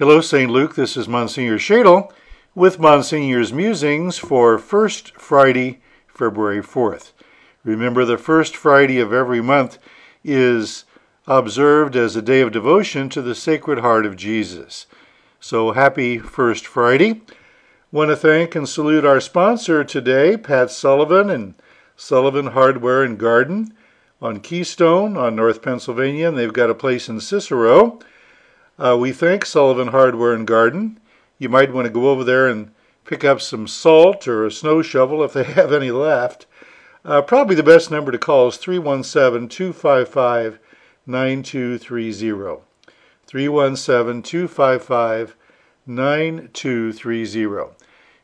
Hello, St. Luke. This is Monsignor Schaedel with Monsignor's Musings for First Friday, February 4th. Remember, the first Friday of every month is observed as a day of devotion to the Sacred Heart of Jesus. So, happy First Friday. Want to thank and salute our sponsor today, Pat Sullivan and Sullivan Hardware and Garden on Keystone on North Pennsylvania, and they've got a place in Cicero. Uh, we thank Sullivan Hardware and Garden. You might want to go over there and pick up some salt or a snow shovel if they have any left. Uh, probably the best number to call is 317 255 9230. 317 255 9230.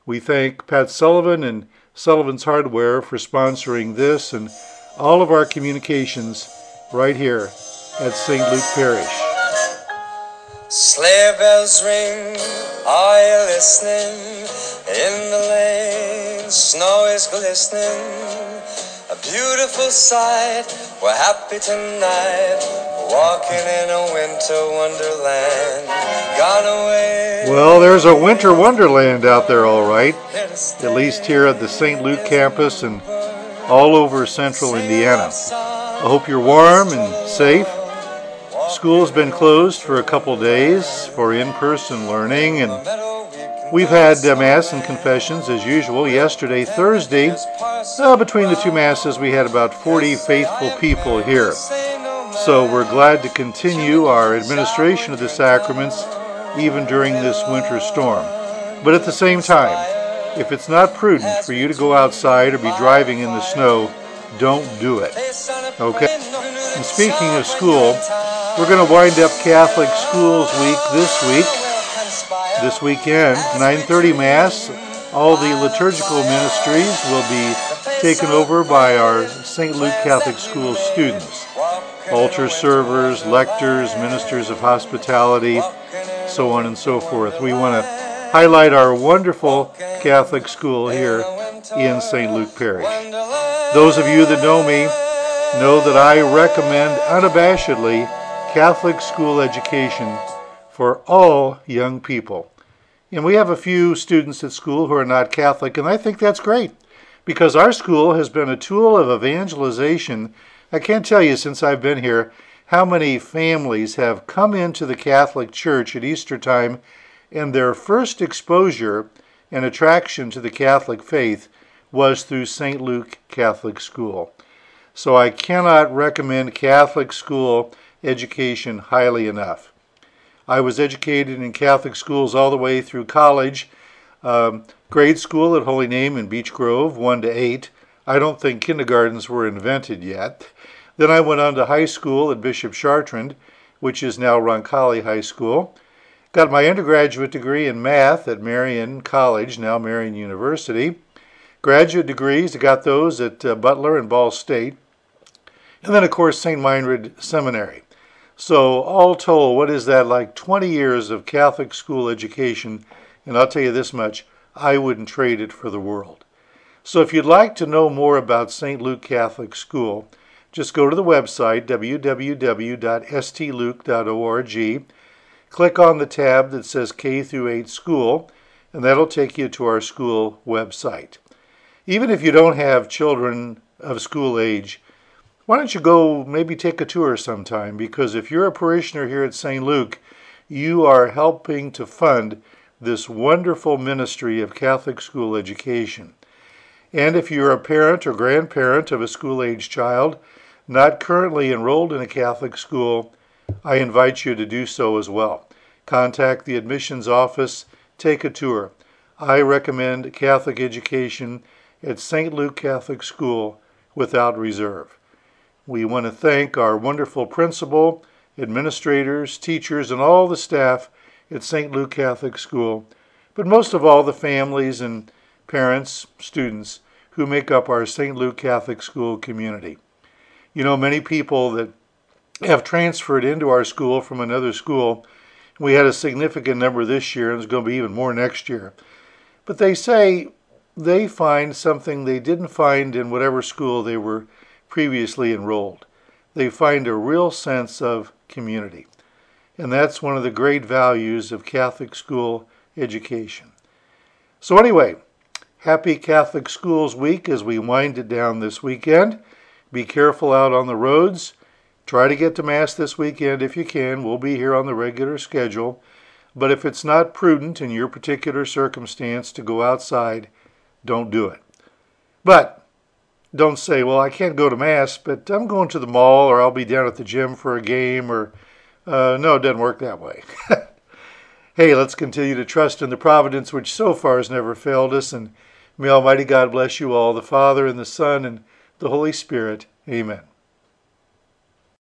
We thank Pat Sullivan and Sullivan's Hardware for sponsoring this and all of our communications right here at St. Luke Parish. Sleigh bells ring, are you listening? In the lane, snow is glistening. A beautiful sight, we're happy tonight. Walking in a winter wonderland. Gone away. Well, there's a winter wonderland out there, all right. At least here at the St. Luke campus and all over central Indiana. I hope you're warm and safe. School's been closed for a couple days for in person learning, and we've had uh, Mass and confessions as usual. Yesterday, Thursday, uh, between the two Masses, we had about 40 faithful people here. So we're glad to continue our administration of the sacraments even during this winter storm. But at the same time, if it's not prudent for you to go outside or be driving in the snow, don't do it. Okay? And speaking of school, we're going to wind up Catholic Schools Week this week, this weekend, 9:30 Mass. All the liturgical ministries will be taken over by our St. Luke Catholic School students. Altar servers, lectors, ministers of hospitality, so on and so forth. We want to highlight our wonderful Catholic school here in St. Luke Parish. Those of you that know me know that I recommend unabashedly Catholic school education for all young people. And we have a few students at school who are not Catholic, and I think that's great because our school has been a tool of evangelization. I can't tell you since I've been here how many families have come into the Catholic Church at Easter time and their first exposure and attraction to the Catholic faith was through St. Luke Catholic School. So I cannot recommend Catholic school education highly enough. I was educated in Catholic schools all the way through college, um, grade school at Holy Name in Beech Grove, 1 to 8. I don't think kindergartens were invented yet. Then I went on to high school at Bishop Chartrand, which is now Roncalli High School. Got my undergraduate degree in math at Marian College, now Marian University. Graduate degrees, I got those at uh, Butler and Ball State. And then, of course, St. Meinrad Seminary. So, all told, what is that like 20 years of Catholic school education? And I'll tell you this much I wouldn't trade it for the world. So, if you'd like to know more about St. Luke Catholic School, just go to the website www.stluke.org, click on the tab that says K through 8 School, and that'll take you to our school website. Even if you don't have children of school age, why don't you go maybe take a tour sometime? Because if you're a parishioner here at St. Luke, you are helping to fund this wonderful ministry of Catholic school education. And if you're a parent or grandparent of a school age child not currently enrolled in a Catholic school, I invite you to do so as well. Contact the admissions office, take a tour. I recommend Catholic education at St. Luke Catholic School without reserve. We want to thank our wonderful principal, administrators, teachers, and all the staff at St. Luke Catholic School, but most of all the families and parents, students who make up our St. Luke Catholic School community. You know, many people that have transferred into our school from another school, we had a significant number this year, and it's going to be even more next year. But they say they find something they didn't find in whatever school they were previously enrolled. They find a real sense of community. And that's one of the great values of Catholic school education. So, anyway, happy Catholic Schools Week as we wind it down this weekend. Be careful out on the roads. Try to get to Mass this weekend if you can. We'll be here on the regular schedule. But if it's not prudent in your particular circumstance to go outside, don't do it. But don't say, well, I can't go to Mass, but I'm going to the mall or I'll be down at the gym for a game or, uh, no, it doesn't work that way. hey, let's continue to trust in the providence which so far has never failed us. And may Almighty God bless you all, the Father and the Son and the Holy Spirit. Amen.